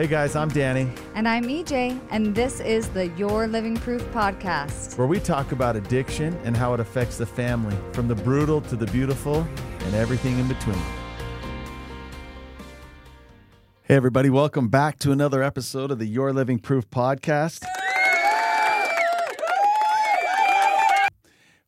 Hey guys, I'm Danny, And I'm EJ, and this is the Your Living Proof podcast. where we talk about addiction and how it affects the family, from the brutal to the beautiful and everything in between. Hey, everybody, welcome back to another episode of the Your Living Proof podcast.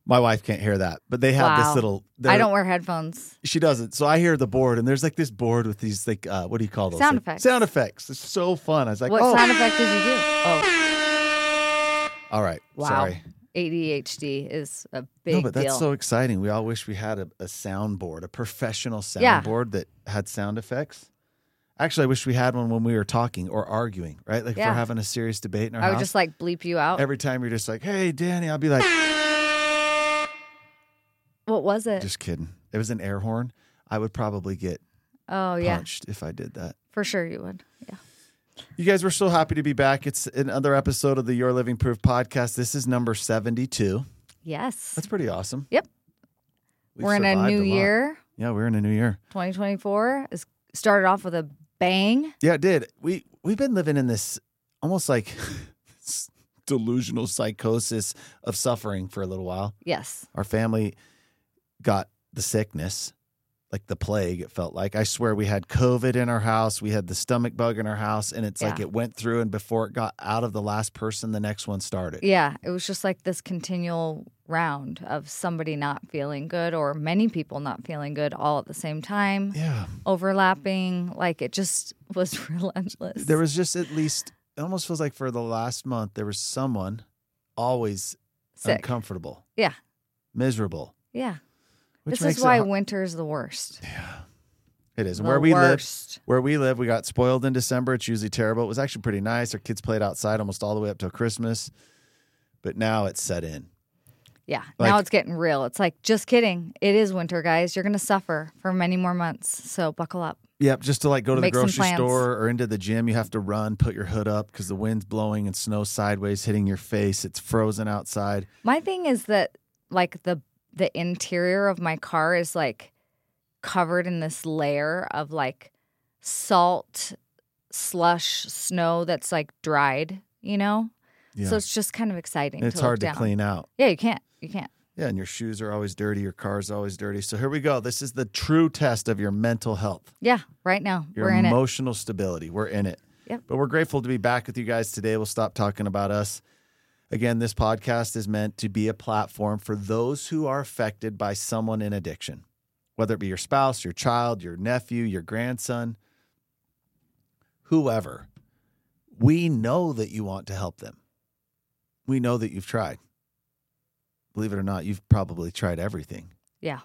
My wife can't hear that, but they have this little. I don't wear headphones. She doesn't. So I hear the board, and there's like this board with these like uh, what do you call those? Sound Like, effects. Sound effects. It's so fun. I was like, what oh, sound effect did you do? Oh, all right. wow. Sorry. ADHD is a big no, but that's deal. so exciting. We all wish we had a, a soundboard, a professional Yeah. soundboard that had sound effects. Actually, I wish we had one when we were talking or arguing, right? Like if we're having a serious debate in our I would just like bleep you out. every time you're just like, "Hey, Danny," I'll be like, what was it? "Just kidding." It was an air horn. I would probably get oh, yeah. punched if I did that. For sure you would. Yeah. You guys, we're so happy to be back. It's another episode of the Your Living Proof podcast. This is number 72. Yes. That's pretty awesome. Yep. We've We're in a new lot. year. Yeah, we're in a new year. 2024 is started off with a bang. Yeah, it did. We we've been living in this almost like delusional psychosis of suffering for a little while. Yes. Our family got the sickness, like the plague, it felt like. I swear we had COVID in our house, we had the stomach bug in our house, and it's like it went through and before it got out of the last person, the next one started. Yeah. It was just like this continual round of somebody not feeling good or many people not feeling good all at the same time. Yeah. overlapping. Like it just was relentless. There was just at least it almost feels like for the last month there was someone always sick. uncomfortable, Yeah. miserable. Yeah. Which this is why winter is the worst. Yeah. It is. The where we live, where we live, we got spoiled in December. It's usually terrible. It was actually pretty nice. Our kids played outside almost all the way up till Christmas, but now it's set in. Yeah. Like- now it's getting real. It's like, just kidding. It is winter, guys. You're going to suffer for many more months. So buckle up. Yep, just to like go to Make the grocery store or into the gym, you have to run, put your hood up because the wind's blowing and snow sideways hitting your face. It's frozen outside. My thing is that, like, the the interior of my car is like covered in this layer of like salt, slush, snow that's like dried, you know? Yeah, So it's just kind of exciting. And it's to hard to down. clean out. Yeah, you can't. You can't. Yeah, and your shoes are always dirty, your car's always dirty. So here we go. This is the true test of your mental health, Yeah, right now your we're in it. emotional stability. We're in it. Yep. But we're grateful to be back with you guys today. We'll stop talking about us. Again, this podcast is meant to be a platform for those who are affected by someone in addiction, whether it be your spouse, your child, your nephew, your grandson, whoever. We know that you want to help them. We know that you've tried. Believe it or not, you've probably tried everything. Yeah.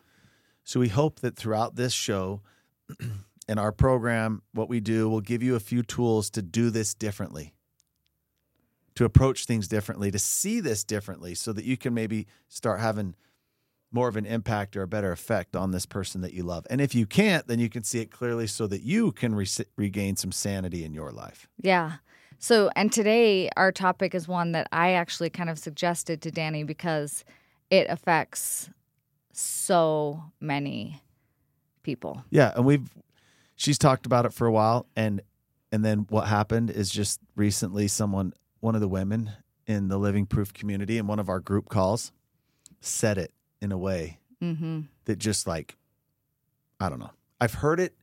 So we hope that throughout this show and our program, what we do will give you a few tools to do this differently, to approach things differently, to see this differently, so that you can maybe start having more of an impact or a better effect on this person that you love. And if you can't, then you can see it clearly so that you can re- regain some sanity in your life. Yeah. So, and today our topic is one that I actually kind of suggested to Danny because it affects so many people. Yeah, and we've she's talked about it for a while and and then what happened is just recently someone one of the women in the living proof community in one of our group calls said it in a way Mm-hmm. that just like I don't know. I've heard it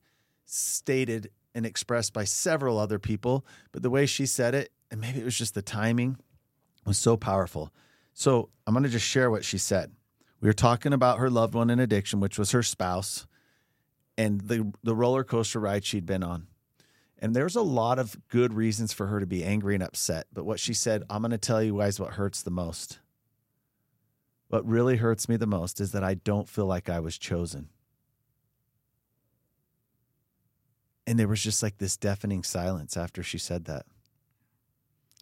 stated and expressed by several other people, but the way she said it and maybe it was just the timing was so powerful. So, I'm going to just share what she said. We were talking about her loved one in addiction, which was her spouse and the the roller coaster ride she'd been on. And there's a lot of good reasons for her to be angry and upset. But what she said, I'm going to tell you guys what hurts the most. What really hurts me the most is that I don't feel like I was chosen. And there was just like this deafening silence after she said that.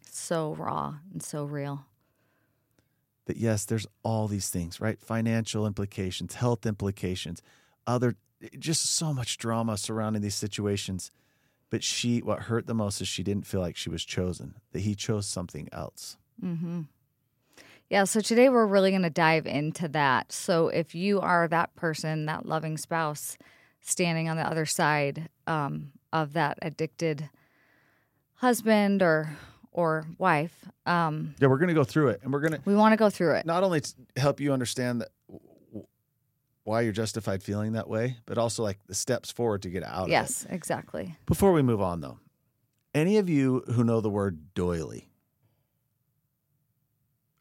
So raw and so real. That yes, there's all these things, right? Financial implications, health implications, other just so much drama surrounding these situations. But she, what hurt the most is she didn't feel like she was chosen, that he chose something else. Mm-hmm. Yeah, so today we're really going to dive into that. So if you are that person, that loving spouse, standing on the other side um, of that addicted husband or or wife, um, Yeah, we're going to go through it, and we're going to we want to go through it. not only t- help you understand that why you're justified feeling that way, but also like the steps forward to get out of it. Yes, exactly. Before we move on, though, any of you who know the word doily,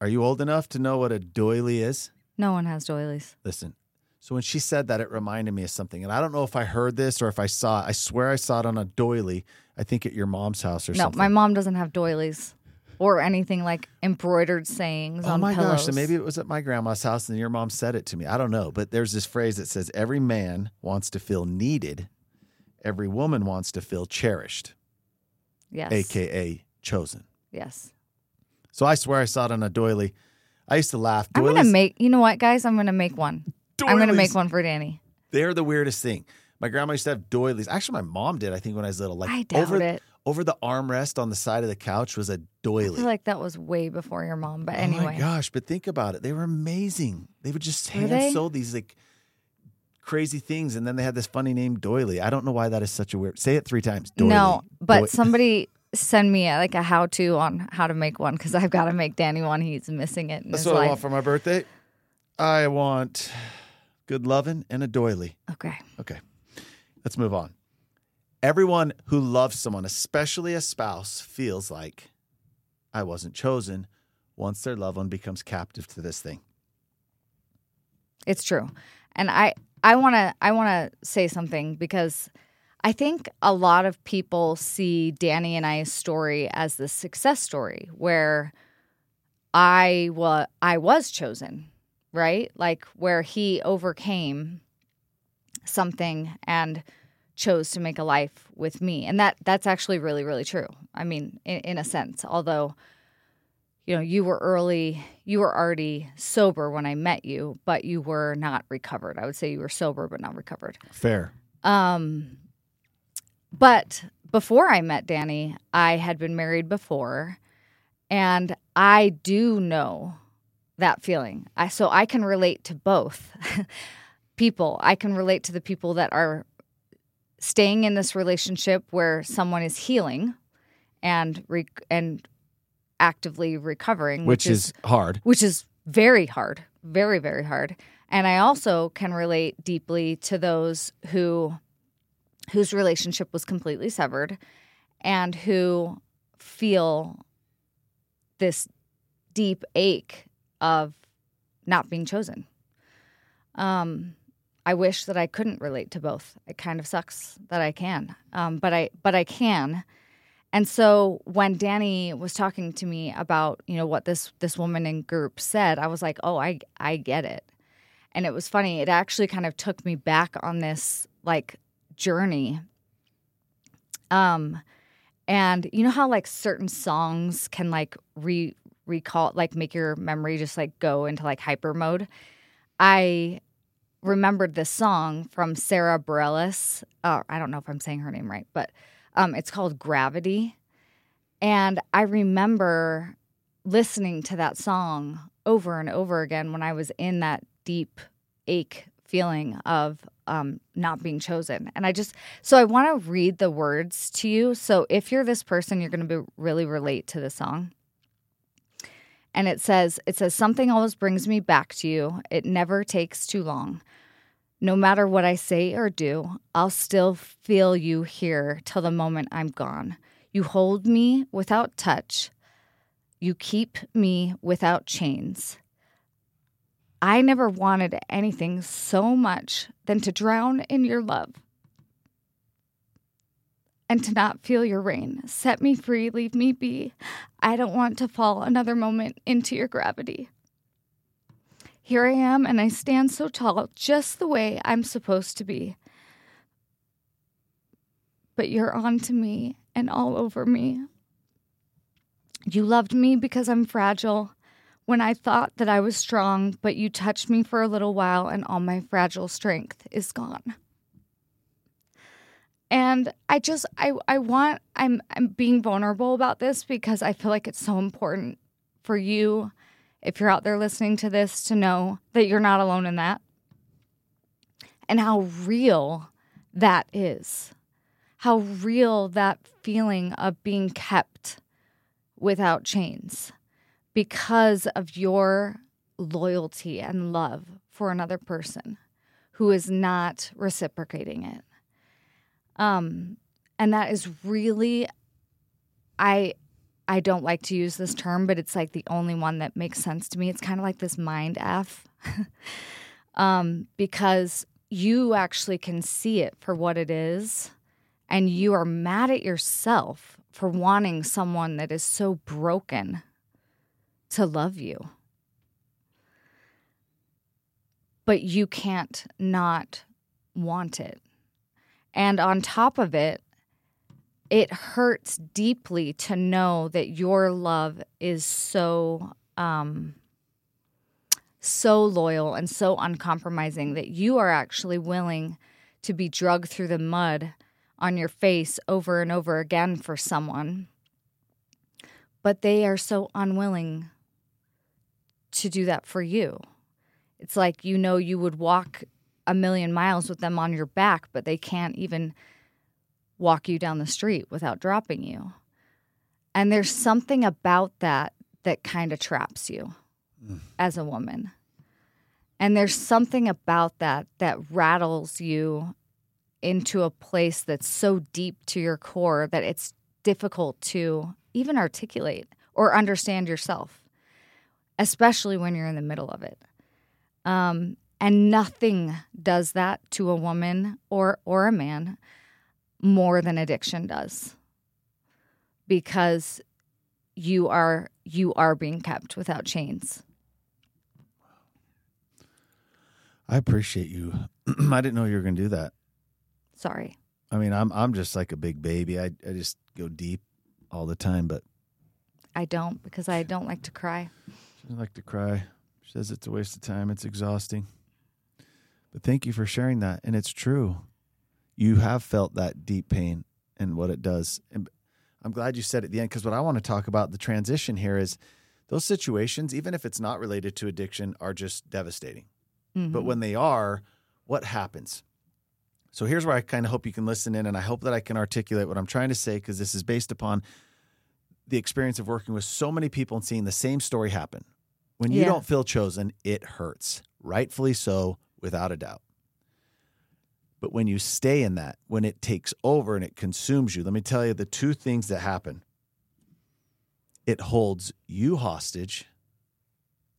are you old enough to know what a doily is? No one has doilies. Listen. So when she said that, it reminded me of something, and I don't know if I heard this or if I saw it. I swear I saw it on a doily. I think at your mom's house or No, something. No, my mom doesn't have doilies or anything like embroidered sayings Oh on my pillows. gosh! So maybe it was at my grandma's house, and your mom said it to me. I don't know, but there's this phrase that says, "Every man wants to feel needed, every woman wants to feel cherished, yes, aka chosen." yes. So I swear I saw it on a doily. I used to laugh. I'm gonna make. You know what, guys? I'm gonna make one. I'm gonna make one for Danny. They're the weirdest thing. My grandma used to have doilies. Actually, my mom did. I think when I was little, like I doubt over it. Over the armrest on the side of the couch was a doily. I feel like that was way before your mom. But Oh anyway, my gosh! But think about it. They were amazing. They would just hand sew these like crazy things, and then they had this funny name, doily. I don't know why that is such a weird. Say it three times. Doily. no. But somebody send me a, like a how-to on how to make one because I've got to make Danny one. He's missing it That's what I want for my birthday. I want good loving and a doily. okay. Okay, let's move on. Everyone who loves someone, especially a spouse, feels like I wasn't chosen once their loved one becomes captive to this thing. It's true. And I I want to I want to say something because I think a lot of people see Danny and I's story as the success story where I was I was chosen, right? Like where he overcame something and chose to make a life with me. And that that's actually really really true. I mean, in, in a sense, although you know, you were early, you were already sober when I met you, but you were not recovered. I would say you were sober but not recovered. Fair. Um, but before I met Danny, I had been married before, and I do know that feeling. I so I can relate to both people. I can relate to the people that are staying in this relationship where someone is healing and re- and actively recovering, Which, is, hard. which is very hard, very, very hard. And I also can relate deeply to those who whose relationship was completely severed and who feel this deep ache of not being chosen. Um, I wish that I couldn't relate to both. It kind of sucks that I can, um, but I but I can. And so when Danny was talking to me about you know what this this woman in group said, I was like, oh, I I get it. And it was funny. It actually kind of took me back on this like journey. Um, and you know how like certain songs can like re recall like make your memory just like go into like hyper mode. I remembered this song from Sara Bareilles. Uh, I don't know if I'm saying her name right, but um, it's called Gravity. And I remember listening to that song over and over again when I was in that deep ache feeling of um, not being chosen. And I just, so I want to read the words to you. So if you're this person, you're going to really relate to the song. And it says, it says, something always brings me back to you. It never takes too long. No matter what I say or do, I'll still feel you here till the moment I'm gone. You hold me without touch. You keep me without chains. I never wanted anything so much than to drown in your love and to not feel your rain. Set me free, leave me be. I don't want to fall another moment into your gravity. Here I am, and I stand so tall, just the way I'm supposed to be. But you're on to me and all over me. You loved me because I'm fragile when I thought that I was strong, but you touched me for a little while, and all my fragile strength is gone. And I just I I want I'm I'm being vulnerable about this because I feel like it's so important for you if you're out there listening to this to know that you're not alone in that. And how real that is. how real that feeling of being kept without chains because of your loyalty and love for another person who is not reciprocating it. Um, and that is really, I, I don't like to use this term, but it's like the only one that makes sense to me. It's kind of like this mind f, um, because you actually can see it for what it is, and you are mad at yourself for wanting someone that is so broken to love you. But you can't not want it. And on top of it, it hurts deeply to know that your love is so um, so loyal and so uncompromising that you are actually willing to be drugged through the mud on your face over and over again for someone. But they are so unwilling to do that for you. It's like you know you would walk a million miles with them on your back but they can't even walk you down the street without dropping you. And there's something about that that kind of traps you mm. as a woman. And there's something about that that rattles you into a place that's so deep to your core that it's difficult to even articulate or understand yourself, especially when you're in the middle of it. Um, and nothing does that to a woman or or a man more than addiction does. Because you are you are being kept without chains. I appreciate you. I didn't know you were going to do that. Sorry. I mean i'm i'm just like a big baby. I i just go deep all the time but i don't because i don't like to cry. She doesn't like to cry. She says it's a waste of time. It's exhausting but thank you for sharing that and it's true you have felt that deep pain and what it does. And I'm glad you said at the end because what I want to talk about the transition here is those situations, even if it's not related to addiction, are just devastating. Mm-hmm. But when they are, what happens? So here's where I kind of hope you can listen in, and I hope that I can articulate what I'm trying to say because this is based upon the experience of working with so many people and seeing the same story happen. When you yeah. don't feel chosen, it hurts, rightfully so, without a doubt. But when you stay in that, when it takes over and it consumes you, let me tell you the two things that happen it holds you hostage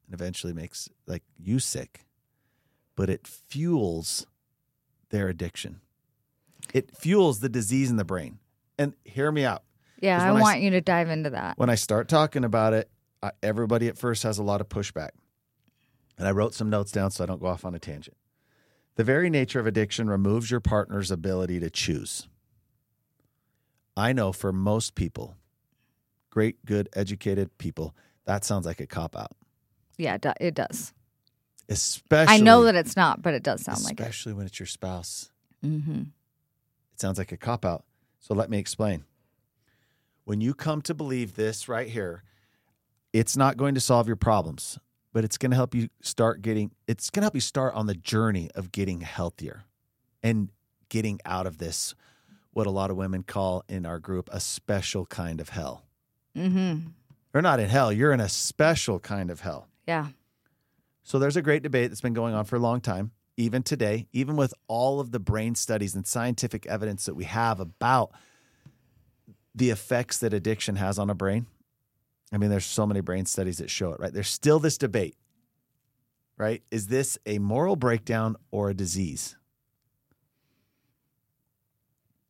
and eventually makes like you sick, but it fuels their addiction. It fuels the disease in the brain. And hear me out. Yeah, I want I, you to dive into that. When I start talking about it, I, everybody at first has a lot of pushback. And I wrote some notes down so I don't go off on a tangent. The very nature of addiction removes your partner's ability to choose. I know for most people, great, good, educated people, that sounds like a cop out. Yeah, it does. Especially, I know that it's not, but it does sound like it. Especially when it's your spouse. Mm-hmm. It sounds like a cop out. So let me explain. When you come to believe this right here, it's not going to solve your problems but it's going to help you start getting it's going to help you start on the journey of getting healthier and getting out of this what a lot of women call in our group a special kind of hell. Mm-hmm. or not in hell you're in a special kind of hell. Yeah. So there's a great debate that's been going on for a long time even today even with all of the brain studies and scientific evidence that we have about the effects that addiction has on a brain I mean, there's so many brain studies that show it, right? There's still this debate, right? Is this a moral breakdown or a disease?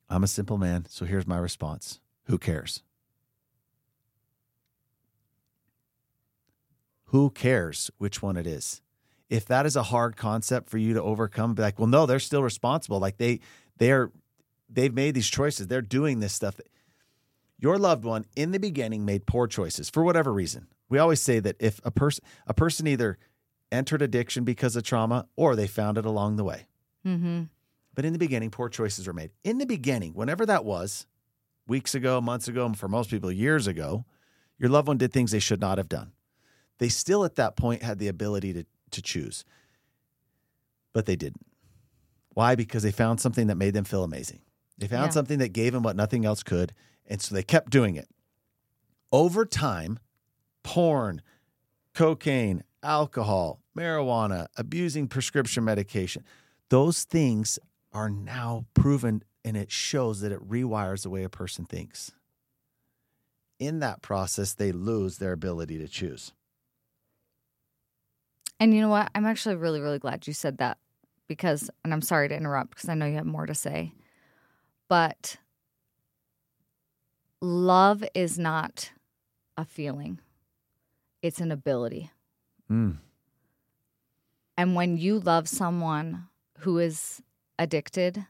I'm a simple man, so here's my response Who cares? Who cares which one it is? If that is a hard concept for you to overcome, be like, well, no, they're still responsible. Like they, they're, they've made these choices. They're doing this stuff. Your loved one in the beginning made poor choices for whatever reason. We always say that if a person a person either entered addiction because of trauma or they found it along the way. Mm-hmm. But in the beginning, poor choices were made. In the beginning, whenever that was, weeks ago, months ago, and for most people, years ago, your loved one did things they should not have done. They still at that point had the ability to, to choose, but they didn't. Why? Because they found something that made them feel amazing. They found Yeah. something that gave them what nothing else could. And so they kept doing it. Over time, porn, cocaine, alcohol, marijuana, abusing prescription medication, those things are now proven and it shows that it rewires the way a person thinks. In that process, they lose their ability to choose. And you know what? I'm actually really, really glad you said that because, and I'm sorry to interrupt because I know you have more to say, but love is not a feeling, it's an ability. Mm. And when you love someone who is addicted,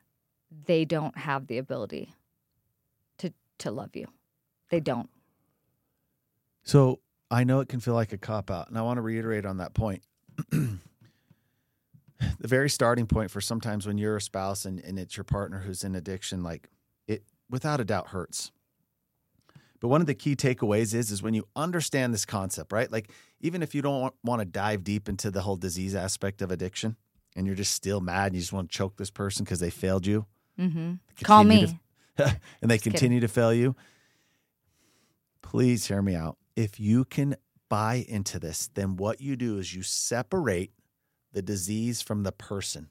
they don't have the ability to, to love you. They don't. So I know it can feel like a cop out, and I want to reiterate on that point. the very starting point for sometimes when you're a spouse and, and it's your partner who's in addiction, like it without a doubt hurts. But one of the key takeaways is is when you understand this concept, right? Like even if you don't want, to dive deep into the whole disease aspect of addiction, and you're just still mad, and you just want to choke this person because they failed you, Mm-hmm. Call me. to- and they Just kidding. continue to fail you. Please hear me out. If you can buy into this, then what you do is you separate the disease from the person.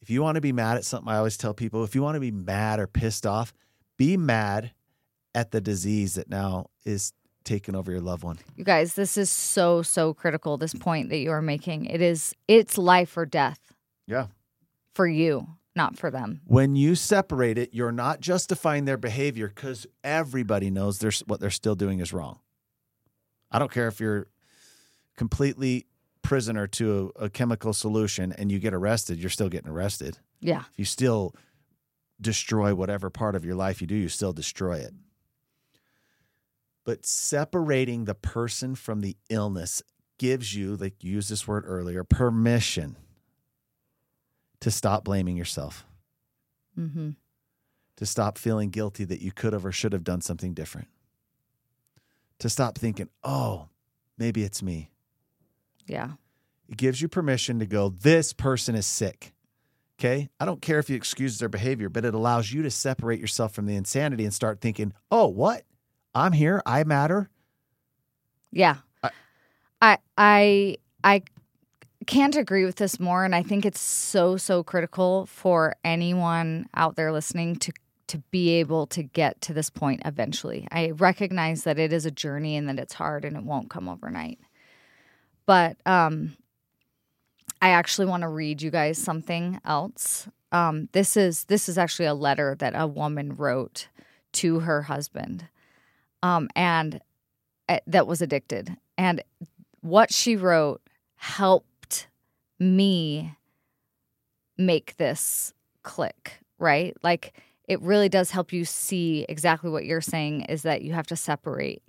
If you want to be mad at something, I always tell people if you want to be mad or pissed off, be mad at the disease that now is taking over your loved one. You guys, this is so, so critical. This point that you are making. It is, it's life or death Yeah. for you, not for them. When you separate it, you're not justifying their behavior because everybody knows there's what they're still doing is wrong. I don't care if you're completely prisoner to a, a chemical solution and you get arrested, you're still getting arrested. Yeah. If you still destroy whatever part of your life you do, you still destroy it. But separating the person from the illness gives you, like you used this word earlier, permission to stop blaming yourself Mm-hmm. to stop feeling guilty that you could have or should have done something different. To stop thinking, oh, maybe it's me. Yeah. It gives you permission to go, this person is sick. Okay. I don't care if you excuse their behavior, but it allows you to separate yourself from the insanity and start thinking, oh, what? I'm here. I matter. Yeah. I- I I I can't agree with this more and I think it's so so critical for anyone out there listening to to be able to get to this point eventually. I recognize that it is a journey and that it's hard and it won't come overnight. But um I actually want to read you guys something else. Um this is this is actually a letter that a woman wrote to her husband. Um and uh, that was addicted. And what she wrote helped me make this click, right? Like it really does help you see exactly what you're saying is that you have to separate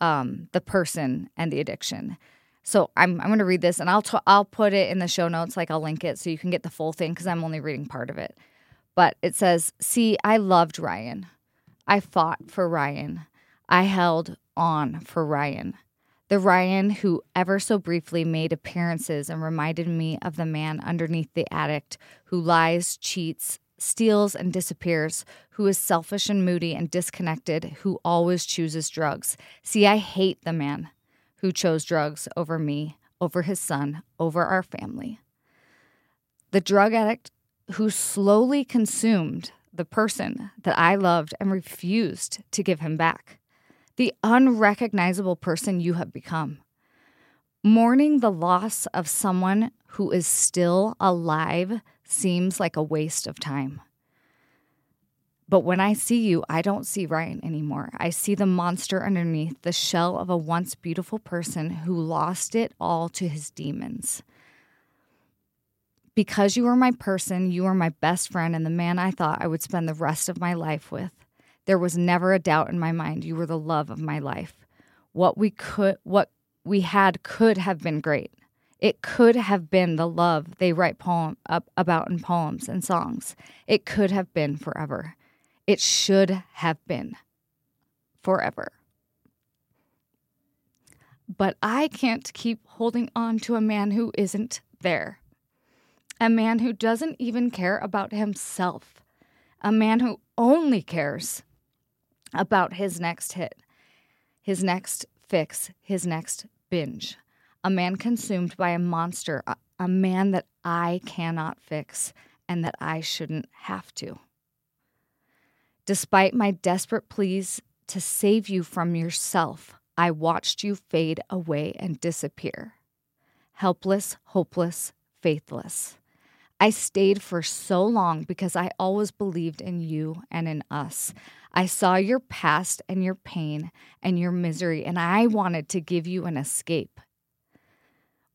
um, the person and the addiction. So I'm I'm going to read this and I'll t- I'll put it in the show notes like I'll link it so you can get the full thing cuz I'm only reading part of it. But it says, "See, I loved Ryan. I fought for Ryan. I held on for Ryan. The Ryan who ever so briefly made appearances and reminded me of the man underneath the addict who lies, cheats, steals, and disappears, who is selfish and moody and disconnected, who always chooses drugs. See, I hate the man who chose drugs over me, over his son, over our family. The drug addict who slowly consumed the person that I loved and refused to give him back the unrecognizable person you have become. Mourning the loss of someone who is still alive seems like a waste of time. But when I see you, I don't see Ryan anymore. I see the monster underneath the shell of a once beautiful person who lost it all to his demons. Because you were my person, you were my best friend and the man I thought I would spend the rest of my life with. There was never a doubt in my mind you were the love of my life. What we could what we had could have been great. It could have been the love they write poem up about in poems and songs. It could have been forever. It should have been forever. But I can't keep holding on to a man who isn't there. A man who doesn't even care about himself. a man who only cares about his next hit, his next fix, his next binge, a man consumed by a monster, a, a man that I cannot fix and that I shouldn't have to. Despite my desperate pleas to save you from yourself, I watched you fade away and disappear. Helpless, hopeless, faithless. I stayed for so long because I always believed in you and in us. I saw your past and your pain and your misery, and I wanted to give you an escape.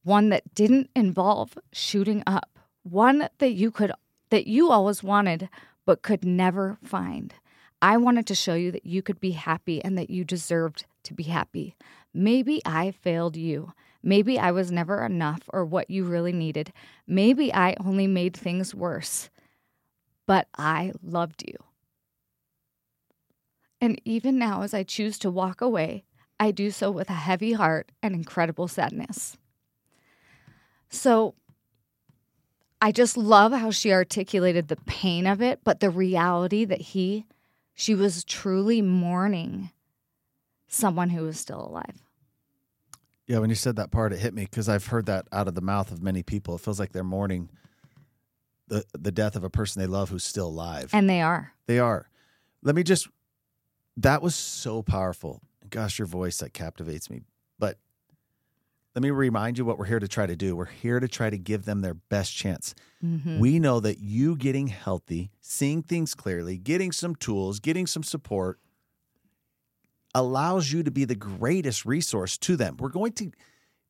One that didn't involve shooting up, one that you could that you always wanted but could never find. I wanted to show you that you could be happy and that you deserved to be happy. Maybe I failed you. Maybe I was never enough or what you really needed. Maybe I only made things worse. But I loved you. And even now, as I choose to walk away, I do so with a heavy heart and incredible sadness. So, I just love how she articulated the pain of it, but the reality that he, she was truly mourning someone who was still alive. Yeah, when you said that part, it hit me because I've heard that out of the mouth of many people. It feels like they're mourning the the death of a person they love who's still alive. And they are. They are. Let me just. That was so powerful. Gosh, your voice that captivates me. But let me remind you what we're here to try to do. We're here to try to give them their best chance. Mm-hmm. We know that you getting healthy, seeing things clearly, getting some tools, getting some support allows you to be the greatest resource to them. We're going to,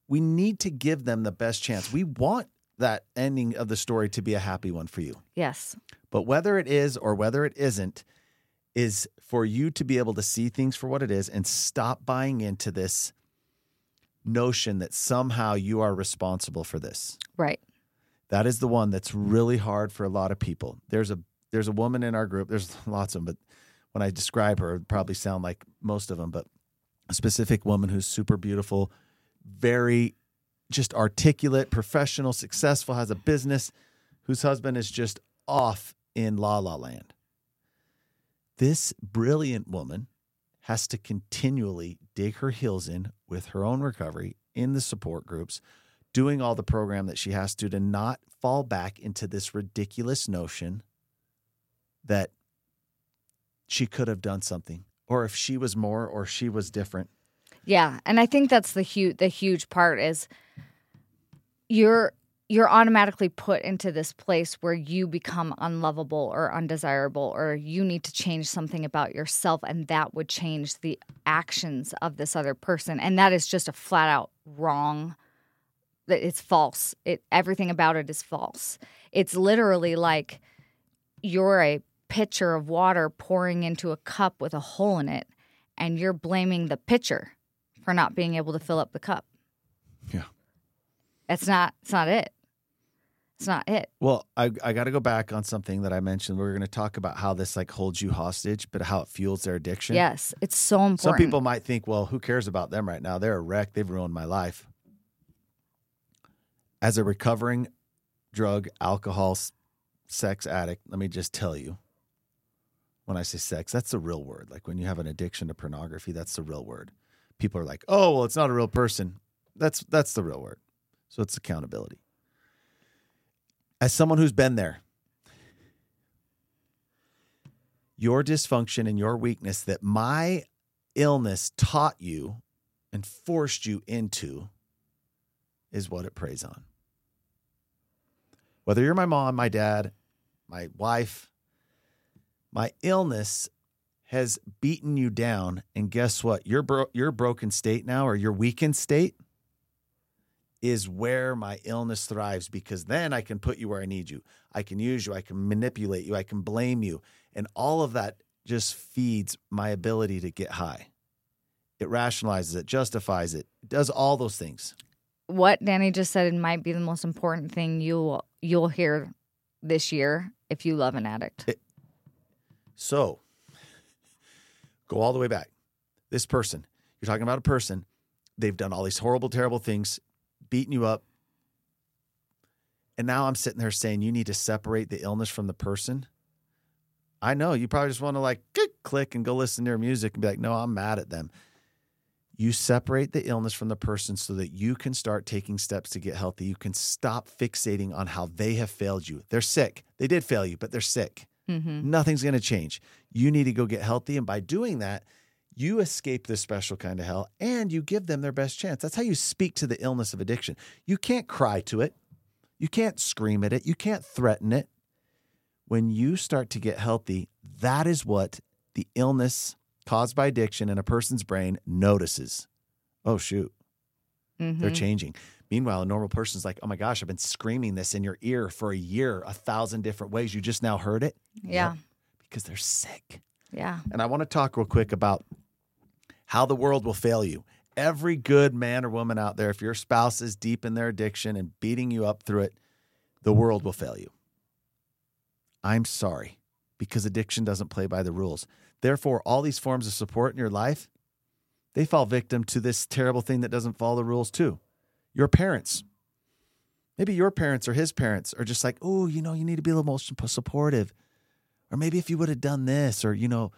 we need to give them the best chance. We want that ending of the story to be a happy one for you. Yes. But whether it is or whether it isn't, is for you to be able to see things for what it is and stop buying into this notion that somehow you are responsible for this. Right. That is the one that's really hard for a lot of people. There's a there's a woman in our group. There's lots of them, but when I describe her, probably sound like most of them. But a specific woman who's super beautiful, very just articulate, professional, successful, has a business, whose husband is just off in la la land. This brilliant woman has to continually dig her heels in with her own recovery in the support groups, doing all the program that she has to to not fall back into this ridiculous notion that she could have done something or if she was more or she was different. Yeah, and I think that's the huge the huge part is you're you're automatically put into this place where you become unlovable or undesirable or you need to change something about yourself and that would change the actions of this other person. And that is just a flat out wrong. That it's false. It everything about it is false. It's literally like you're a pitcher of water pouring into a cup with a hole in it and you're blaming the pitcher for not being able to fill up the cup Yeah. it's not it's not it it's not it Well, I, I got to go back on something that I mentioned. We are going to talk about how this like holds you hostage, but how it fuels their addiction. yes it's so important Some people might think, well, who cares about them right now? They're a wreck. They've ruined my life. As a recovering drug, alcohol, sex addict, let me just tell you when I say sex, that's the real word. Like when you have an addiction to pornography, that's the real word. People are like, oh, well, it's not a real person. That's that's the real word. So it's accountability. As someone who's been there, your dysfunction and your weakness that my illness taught you and forced you into is what it preys on. Whether you're my mom, my dad, my wife, my illness has beaten you down and guess what? Your bro- your broken state now or your weakened state is where my illness thrives because then I can put you where I need you. I can use you, I can manipulate you, I can blame you. And all of that just feeds my ability to get high. It rationalizes it, justifies it, it does all those things. what danny just said might be the most important thing you'll you'll hear this year if you love an addict So go all the way back. This person, you're talking about a person, they've done all these horrible, terrible things, beating you up. And now I'm sitting there saying you need to separate the illness from the person. I know you probably just want to like click, click and go listen to their music and be like, no, I'm mad at them. You separate the illness from the person so that you can start taking steps to get healthy. You can stop fixating on how they have failed you. They're sick. They did fail you, but they're sick. Mm-hmm. Nothing's going to change. You need to go get healthy. And by doing that, you escape this special kind of hell and you give them their best chance. That's how you speak to the illness of addiction. You can't cry to it, you can't scream at it, you can't threaten it. When you start to get healthy, that is what the illness caused by addiction in a person's brain notices. Oh, shoot, Mm-hmm. they're changing. Meanwhile, a normal person's like, oh my gosh, I've been screaming this in your ear for a year, a thousand different ways. You just now heard it? Yeah. Yep, because they're sick. Yeah. And I want to talk real quick about how the world will fail you. Every good man or woman out there, if your spouse is deep in their addiction and beating you up through it, the world will fail you. I'm sorry because addiction doesn't play by the rules. Therefore, all these forms of support in your life, they fall victim to this terrible thing that doesn't follow the rules too. Your parents. Maybe your parents or his parents are just like, oh, you know, you need to be a little more supportive. Or maybe if you would have done this, or, you know,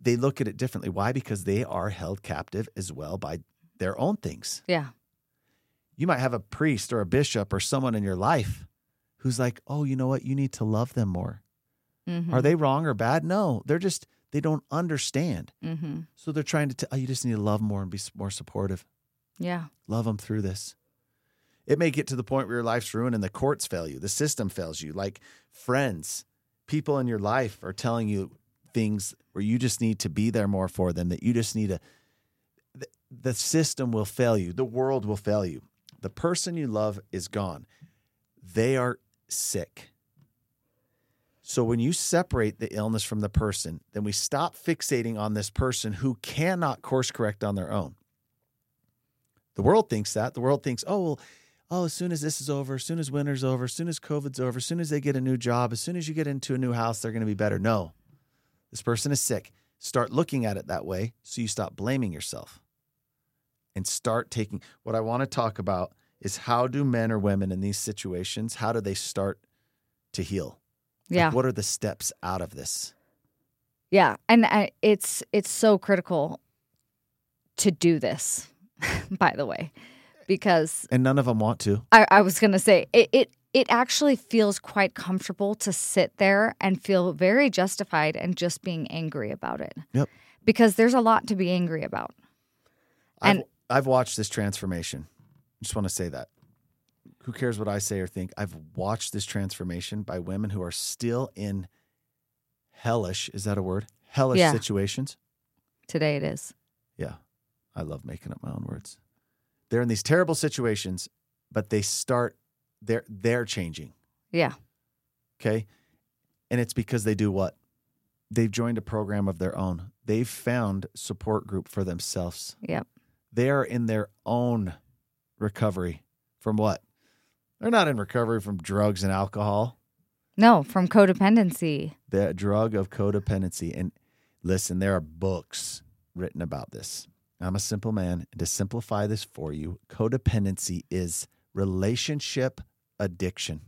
they look at it differently. Why? Because they are held captive as well by their own things. Yeah. You might have a priest or a bishop or someone in your life who's like, oh, you know what? You need to love them more. Mm-hmm. Are they wrong or bad? No, they're just, they don't understand. Mm-hmm. So they're trying to, tell oh, you just need to love more and be more supportive. Yeah. Love them through this. It may get to the point where your life's ruined and the courts fail you, the system fails you. Like friends, people in your life are telling you things where you just need to be there more for them, that you just need to, the, system will fail you, the world will fail you. The person you love is gone. They are sick. So when you separate the illness from the person, then we stop fixating on this person who cannot course correct on their own. The world thinks that. The world thinks, oh, well, oh, as soon as this is over, as soon as winter's over, as soon as COVID's over, as soon as they get a new job, as soon as you get into a new house, they're going to be better. No, this person is sick. Start looking at it that way so you stop blaming yourself and start taking. What I want to talk about is how do men or women in these situations, how do they start to heal? Like, Yeah. what are the steps out of this? Yeah, and I, it's it's so critical to do this. by the way, because And none of them want to. I, I was gonna say it, it it actually feels quite comfortable to sit there and feel very justified and just being angry about it. Yep. Because there's a lot to be angry about. I've, And- I've watched this transformation. I just want to say that. Who cares what I say or think? I've watched this transformation by women who are still in hellish, is that a word? Hellish Yeah. situations. Today it is. I love making up my own words. They're in these terrible situations, but they start they're they're changing. Yeah. Okay. And it's because they do what? They've joined a program of their own. They've found support group for themselves. Yep. They are in their own recovery from what? They're not in recovery from drugs and alcohol. No, from codependency. The drug of codependency. And listen, there are books written about this. I'm a simple man. And to simplify this for you, codependency is relationship addiction.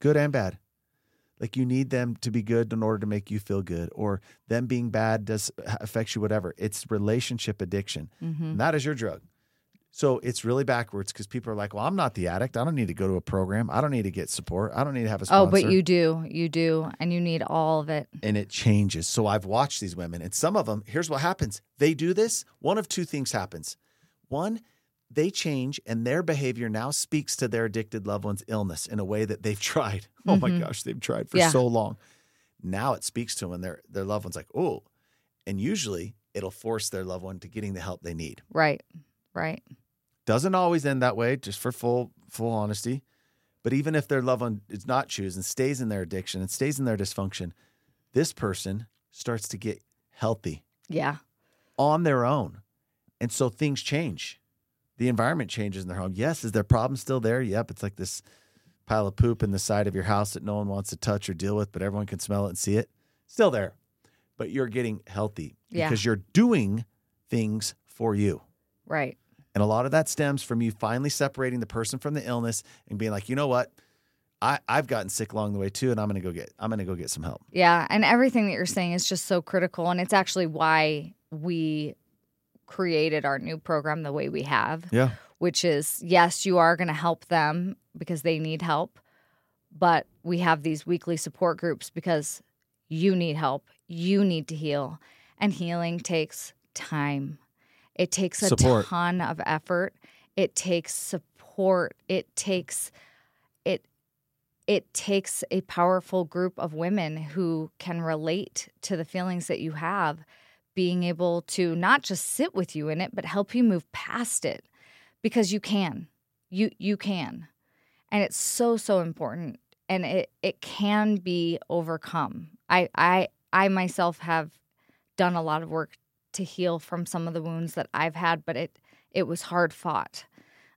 Good and bad. Like you need them to be good in order to make you feel good, or them being bad does affects you, whatever. It's relationship addiction. hmm And that is your drug. So it's really backwards because people are like, well, I'm not the addict. I don't need to go to a program. I don't need to get support. I don't need to have a sponsor. Oh, but you do. You do. And you need all of it. and it changes. So I've watched these women, and some of them, here's what happens. They do this. One of two things happens. One, they change, and their behavior now speaks to their addicted loved one's illness in a way that they've tried. Oh my Mhm. gosh, they've tried for Yeah. so long. Now it speaks to them, and their, their loved one's like, oh. And usually it'll force their loved one to getting the help they need. Right. Right. Doesn't always end that way, just for full full honesty. But even if their loved one is not choosing, stays in their addiction and stays in their dysfunction, this person starts to get healthy Yeah. on their own. And so things change. The environment changes in their home. Yes, is their problem still there? Yep. It's like this pile of poop in the side of your house that no one wants to touch or deal with, but everyone can smell it and see it. Still there. But you're getting healthy Yeah. because you're doing things for you. Right. And a lot of that stems from you finally separating the person from the illness and being like, you know what? I, I've gotten sick along the way too, and I'm gonna go get I'm gonna go get some help. Yeah, and everything that you're saying is just so critical, and it's actually why we created our new program the way we have. Yeah. Which is yes, you are to help them because they need help, but we have these weekly support groups because you need help, you need to heal, and healing takes time. It takes a Support. ton of effort. It takes support. It takes it it takes a powerful group of women who can relate to the feelings that you have being able to not just sit with you in it but help you move past it because you can you you can and it's so so important and it it can be overcome i i i myself have done a lot of work to heal from some of the wounds that i've had but it it was hard fought.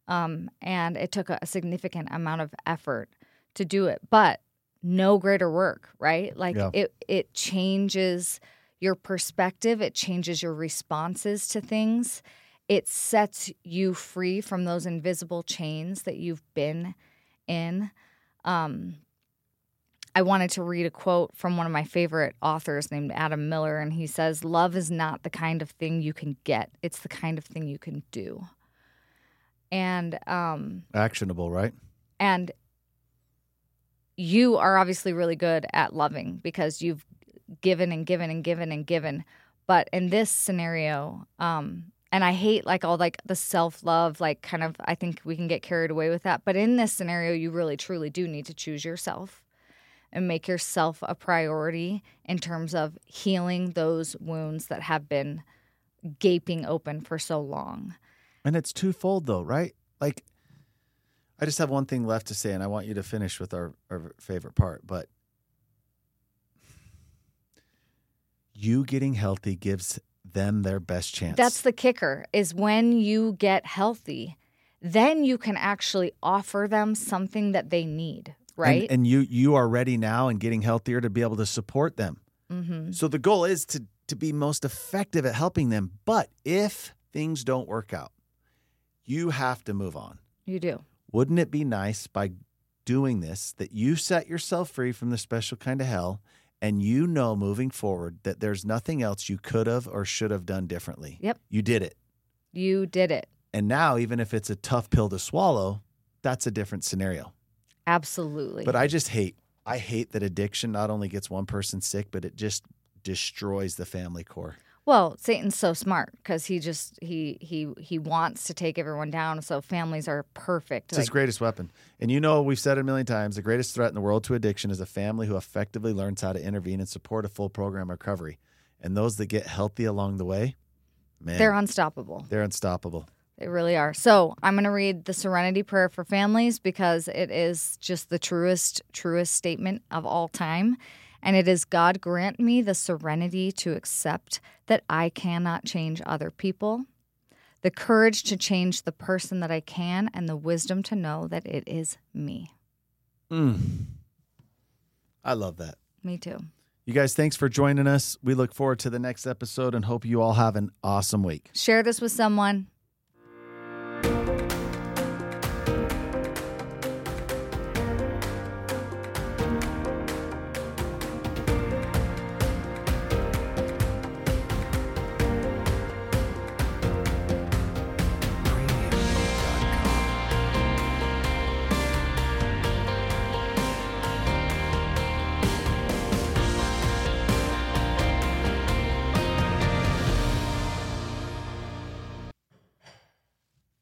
Um, and it took a, a significant amount of effort to do it but no greater work right? Like Yeah. it it changes your perspective. It changes your responses to things. It sets you free from those invisible chains that you've been in. Um, I wanted to read a quote from one of my favorite authors named Adam Miller, and he says, Love is not the kind of thing you can get, it's the kind of thing you can do. And um, Actionable, right? and you are obviously really good at loving because you've given and given and given and given but in this scenario um and i hate like all like the self-love like kind of i think we can get carried away with that but in this scenario you really truly do need to choose yourself and make yourself a priority in terms of healing those wounds that have been gaping open for so long And it's twofold though, right? Like I just have one thing left to say, and I want you to finish with our, our favorite part, but you getting healthy gives them their best chance. That's the kicker is when you get healthy, then you can actually offer them something that they need, right? And, and you you are ready now and getting healthier to be able to support them. mm-hmm. So the goal is to to be most effective at helping them. But if things don't work out, you have to move on. You do. Wouldn't it be nice by doing this that you set yourself free from the special kind of hell and you know moving forward that there's nothing else you could have or should have done differently? Yep. You did it. You did it. And now, even if it's a tough pill to swallow, that's a different scenario. Absolutely. But I just hate, I hate that addiction not only gets one person sick, but it just destroys the family core. well, Satan's so smart because he just he he he wants to take everyone down. So families are perfect. It's his greatest weapon. And you know, we've said it a million times the greatest threat in the world to addiction is a family who effectively learns how to intervene and support a full program recovery. And those that get healthy along the way, man, they're unstoppable. they're unstoppable. They really are. So I'm going to read the Serenity Prayer for families because it is just the truest, truest statement of all time. And it is God grant me the serenity to accept that I cannot change other people, the courage to change the person that I can, and the wisdom to know that it is me. Mm. I love that. Me too. You guys, thanks for joining us. We look forward to the next episode and hope you all have an awesome week. Share this with someone.